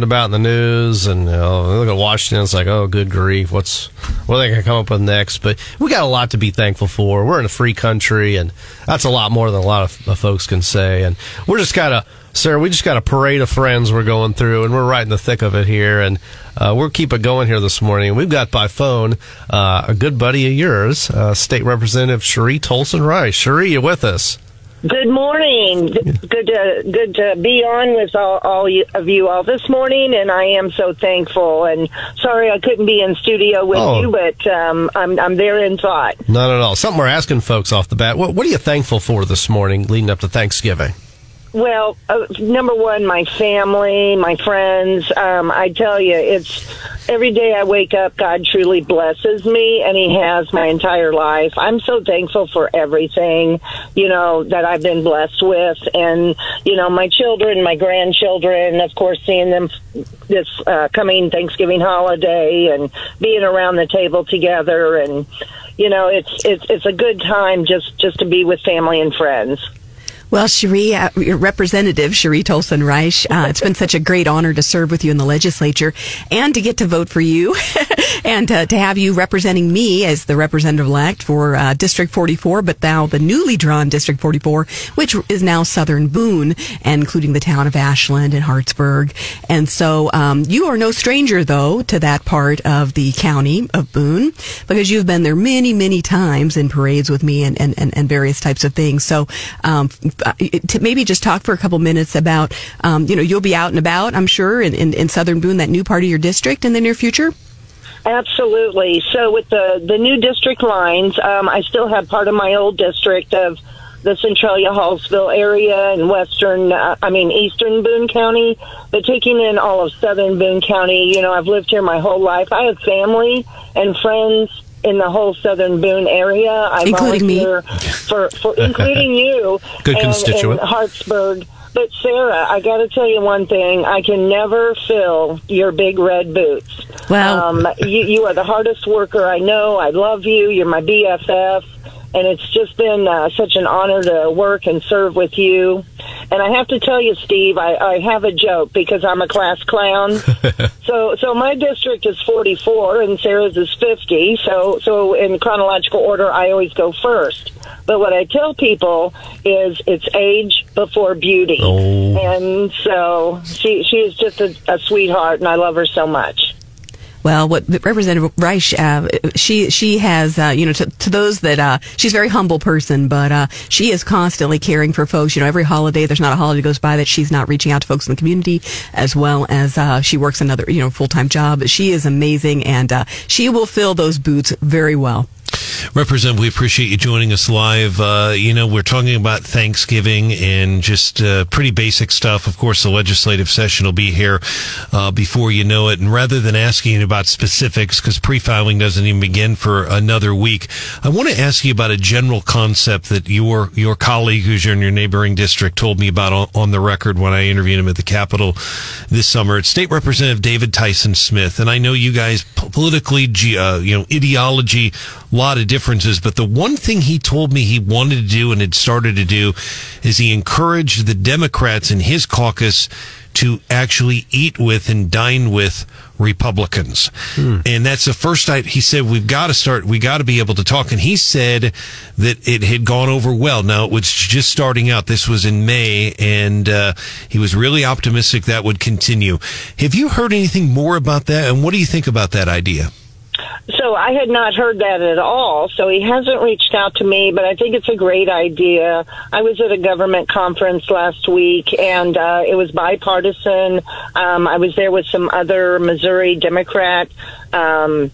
about in the news and you know, look at Washington. It's like, oh, good grief, what's what are they going to come up with next? But we got a lot to be thankful for. We're in a free country, and that's a lot more than a lot of, of folks can say. And we're just kind of, Sarah, we just got a parade of friends we're going through, and we're right in the thick of it here. And uh, we'll keep it going here this morning. We've got by phone uh, a good buddy of yours, uh, State Representative Cheri Toalson Reisch. Cheri, you with us? Good morning. Good to good to be on with all, all you, of you all this morning, and I am so thankful. And sorry I couldn't be in studio with Oh. you, but um, I'm I'm there in thought. Not at all. Something we're asking folks off the bat. What, what are you thankful for this morning leading up to Thanksgiving? Well, uh, number one, my family, my friends. Um, I tell you, it's every day I wake up, God truly blesses me, and He has my entire life. I'm so thankful for everything, you know, that I've been blessed with, and you know, my children, my grandchildren. Of course, seeing them this uh, coming Thanksgiving holiday, and being around the table together, and you know, it's it's it's a good time just just to be with family and friends. Well, Cheri, uh, representative, Cheri Toalson Reisch, uh, it's been such a great honor to serve with you in the legislature and to get to vote for you and uh, to have you representing me as the representative elect for uh, District 44, but now the newly drawn District 44, which is now Southern Boone, including the town of Ashland and Hartsburg. And so um, you are no stranger, though, to that part of the county of Boone because you've been there many, many times in parades with me and, and, and, and various types of things. So um, maybe just talk for a couple minutes about, um, you know, you'll be out and about, I'm sure, in, in, in Southern Boone, that new part of your district in the near future. Absolutely. So with the the new district lines, um, I still have part of my old district of the Centralia Hallsville area and western, uh, I mean eastern Boone County, but taking in all of southern Boone County. You know, I've lived here my whole life. I have family and friends in the whole southern Boone area. I Including me. for, for including you Good and, constituent. in Hartsburg. But Sarah, I got to tell you one thing: I can never fill your big red boots. Well- um, you, you are the hardest worker I know. I love you. You're my BFF, and it's just been uh, such an honor to work and serve with you. And I have to tell you, Steve, I, I have a joke because I'm a class clown. so, so my district is 44 and Sarah's is 50. So, so in chronological order, I always go first. But what I tell people is it's age before beauty. Oh. And so she she is just a, a sweetheart, and I love her so much. Well, what Representative Reisch, uh, she she has, uh, you know, to, to those that uh, she's a very humble person, but uh, she is constantly caring for folks. You know, every holiday, there's not a holiday goes by that she's not reaching out to folks in the community, as well as uh, she works another, you know, full time job. She is amazing, and uh, she will fill those boots very well. Representative, we appreciate you joining us live. Uh, you know, we're talking about Thanksgiving and just uh, pretty basic stuff. Of course, the legislative session will be here uh, before you know it. And rather than asking about specifics, because pre-filing doesn't even begin for another week, I want to ask you about a general concept that your your colleague, who's in your neighboring district, told me about on, on the record when I interviewed him at the Capitol this summer. It's State Representative David Tyson Smith, and I know you guys politically, uh, you know, ideology, lot of differences, but the one thing he told me he wanted to do and had started to do is he encouraged the Democrats in his caucus to actually eat with and dine with Republicans. And that's the first time he said, we've got to start, we got to be able to talk. And he said that it had gone over well. Now it was just starting out. This was in May and, uh, he was really optimistic that would continue. Have you heard anything more about that? And what do you think about that idea? So I had not heard that at all. So he hasn't reached out to me, but I think it's a great idea. I was at a government conference last week, and uh, it was bipartisan. Um, I was there with some other Missouri Democrat um,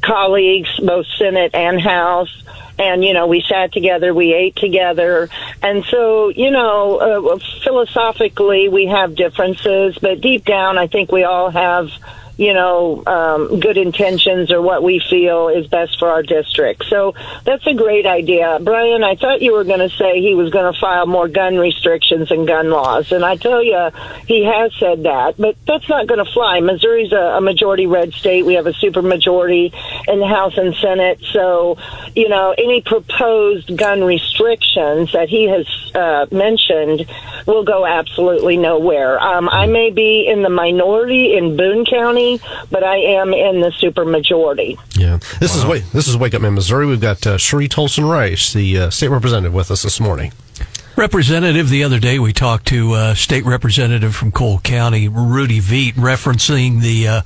colleagues, both Senate and House. And, you know, we sat together, we ate together. And so, you know, uh, philosophically, we have differences, but deep down, I think we all have you know, um, good intentions or what we feel is best for our district. So that's a great idea. Brian, I thought you were going to say he was going to file more gun restrictions and gun laws. And I tell you, he has said that, but that's not going to fly. Missouri's a, a majority red state. We have a super majority in the House and Senate. So, you know, any proposed gun restrictions that he has uh, mentioned will go absolutely nowhere. Um, I may be in the minority in Boone County but I am in the supermajority. Yeah, this wow. is wait. This is Wake Up Man, Missouri. We've got uh, Cheri Toalson Reisch, the uh, state representative, with us this morning. Representative, the other day we talked to a uh, state representative from Cole County, Rudy Veit, referencing the uh,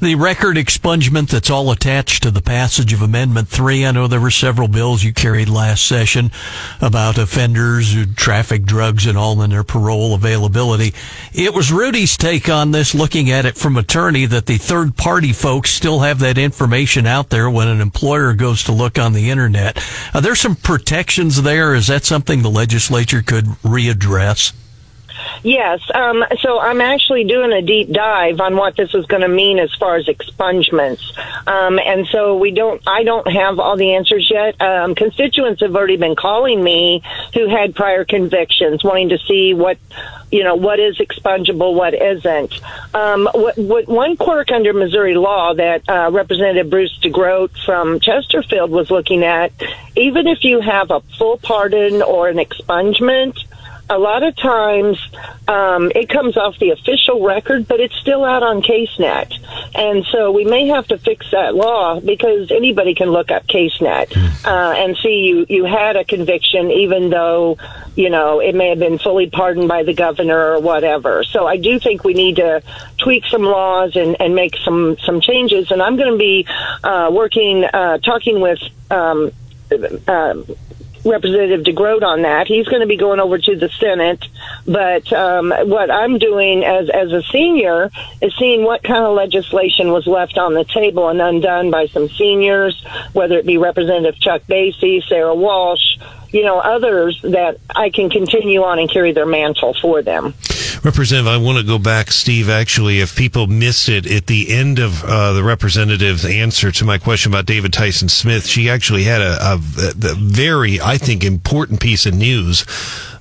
the record expungement that's all attached to the passage of Amendment Three. I know there were several bills you carried last session about offenders who traffic drugs and all in their parole availability. It was Rudy's take on this, looking at it from attorney, that the third party folks still have that information out there when an employer goes to look on the internet. Are there some protections there? Is that something the legislature could readdress? Yes. Um, so I'm actually doing a deep dive on what this is going to mean as far as expungements. Um, and so we don't, I don't have all the answers yet. Um, constituents have already been calling me who had prior convictions, wanting to see what, you know, what is expungible, what isn't. Um, what, what one quirk under Missouri law that uh, Representative Bruce DeGroot from Chesterfield was looking at, even if you have a full pardon or an expungement, a lot of times um, it comes off the official record, but it's still out on CaseNet. And so we may have to fix that law because anybody can look up CaseNet hmm. uh, and see you, you had a conviction, even though, you know, it may have been fully pardoned by the governor or whatever. So I do think we need to tweak some laws and, and make some, some changes. And I'm going to be uh, working, uh, talking with um, uh, Representative DeGroot on that. He's going to be going over to the Senate. But um, what I'm doing as as a senior is seeing what kind of legislation was left on the table and undone by some seniors, whether it be Representative Chuck Basye, Sara Walsh, you know, others that I can continue on and carry their mantle for them. Representative, I want to go back, Steve. Actually, if people missed it at the end of uh, the representative's answer to my question about David Tyson Smith, she actually had a, a, a, very, I think, important piece of news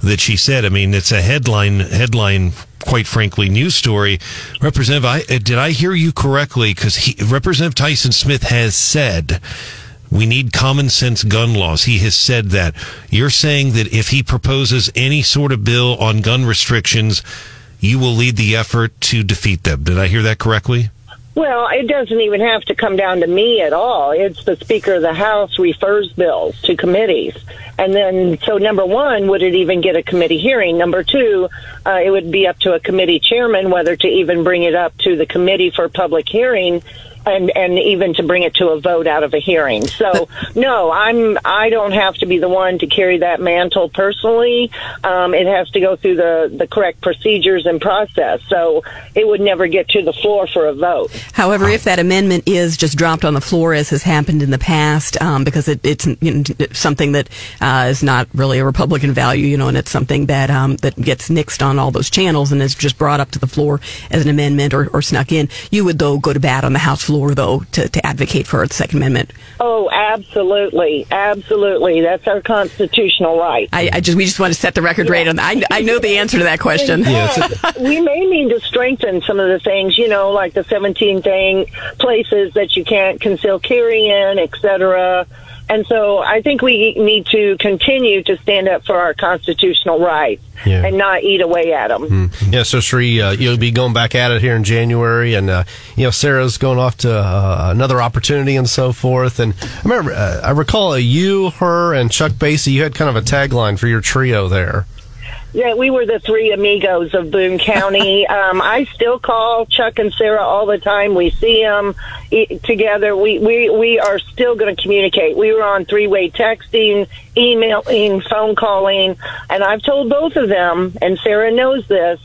that she said. I mean, it's a headline headline quite frankly, news story. Representative, I, did I hear you correctly? Because Representative Tyson Smith has said we need common sense gun laws. He has said that. You're saying that if he proposes any sort of bill on gun restrictions, you will lead the effort to defeat them. Did I hear that correctly? Well, it doesn't even have to come down to me at all. It's the Speaker of the House refers bills to committees. And then, so number one, would it even get a committee hearing? Number two, uh, it would be up to a committee chairman whether to even bring it up to the committee for public hearing and and even to bring it to a vote out of a hearing. So no, I'm I don't have to be the one to carry that mantle personally. Um, it has to go through the the correct procedures and process. So it would never get to the floor for a vote. However, if that amendment is just dropped on the floor, as has happened in the past, um, because it, it's you know, something that uh, is not really a Republican value, you know, and it's something that um, that gets nixed on all those channels and is just brought up to the floor as an amendment or, or snuck in, you would though go to bat on the House floor floor, though, to, to advocate for the Second Amendment? Oh, absolutely, absolutely. That's our constitutional right. I, I just we just want to set the record yeah. right on. I, I know the answer to that question. we may need to strengthen some of the things, you know, like the 17 thing places that you can't conceal carry in, etc. And so I think we need to continue to stand up for our constitutional rights yeah. and not eat away at them. Mm. Yeah, so Cheri, uh, you'll be going back at it here in January, and uh, you know Sarah's going off to uh, another opportunity and so forth. And I remember, uh, I recall you, her, and Chuck Basye. You had kind of a tagline for your trio there. Yeah, we were the three amigos of Boone County. um, I still call Chuck and Sarah all the time. We see them together. We we we are still going to communicate. We were on three way texting, emailing, phone calling, and I've told both of them, and Sarah knows this.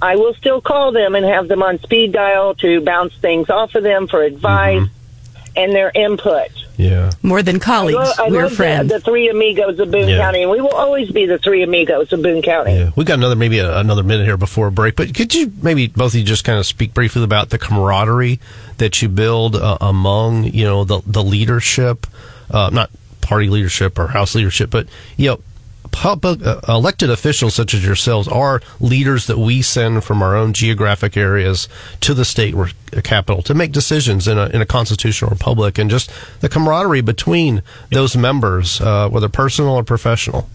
I will still call them and have them on speed dial to bounce things off of them for advice mm-hmm. and their input. Yeah. More than colleagues, Well, I we're love the, friends. the three amigos of Boone Yeah. County, and we will always be the three amigos of Boone County. Yeah, we got another maybe a, another minute here before a break, but could you maybe both of you just kind of speak briefly about the camaraderie that you build uh, among you know the the leadership, uh, not party leadership or house leadership, but you know. Public uh, elected officials such as yourselves are leaders that we send from our own geographic areas to the state re- capital to make decisions in a, in a constitutional republic, and just the camaraderie between those members, uh, whether personal or professional.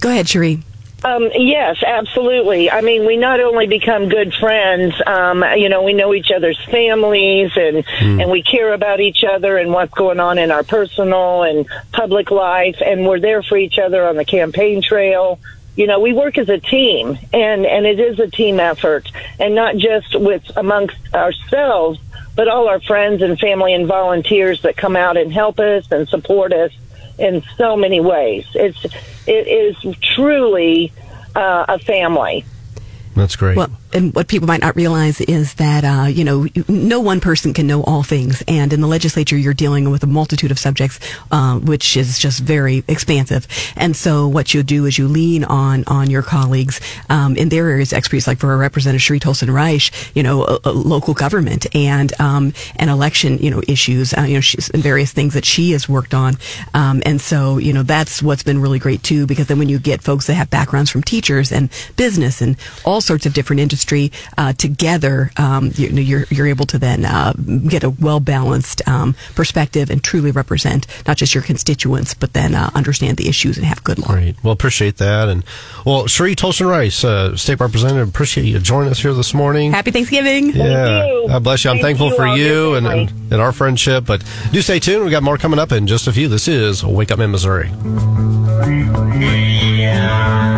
Go ahead, Cheri. Um, yes, absolutely. I mean, we not only become good friends, um, you know, we know each other's families and, and we care about each other and what's going on in our personal and public life. And we're there for each other on the campaign trail. You know, we work as a team and, and it is a team effort and not just with amongst ourselves, but all our friends and family and volunteers that come out and help us and support us in so many ways. It's it is truly uh, a family. That's great. Well, and what people might not realize is that uh, you know no one person can know all things, and in the legislature you're dealing with a multitude of subjects, uh, which is just very expansive. And so what you do is you lean on on your colleagues um, in their areas expertise, like for our representative Cheri Toalson Reisch, you know, a, a local government and um, and election, you know, issues, uh, you know, she's, and various things that she has worked on. Um, and so you know that's what's been really great too, because then when you get folks that have backgrounds from teachers and business and all sorts of different industries uh, together, um, you, know, you're you're able to then uh, get a well balanced um, perspective and truly represent not just your constituents, but then uh, understand the issues and have good law. Great. Well, appreciate that. And well, Cheri Toalson Reisch, uh, state representative, appreciate you joining us here this morning. Happy Thanksgiving. yeah. you. God bless you. I'm Thank thankful you for you and, and, and our friendship. But do stay tuned. We got more coming up in just a few. This is Wake Up in Missouri. Yeah.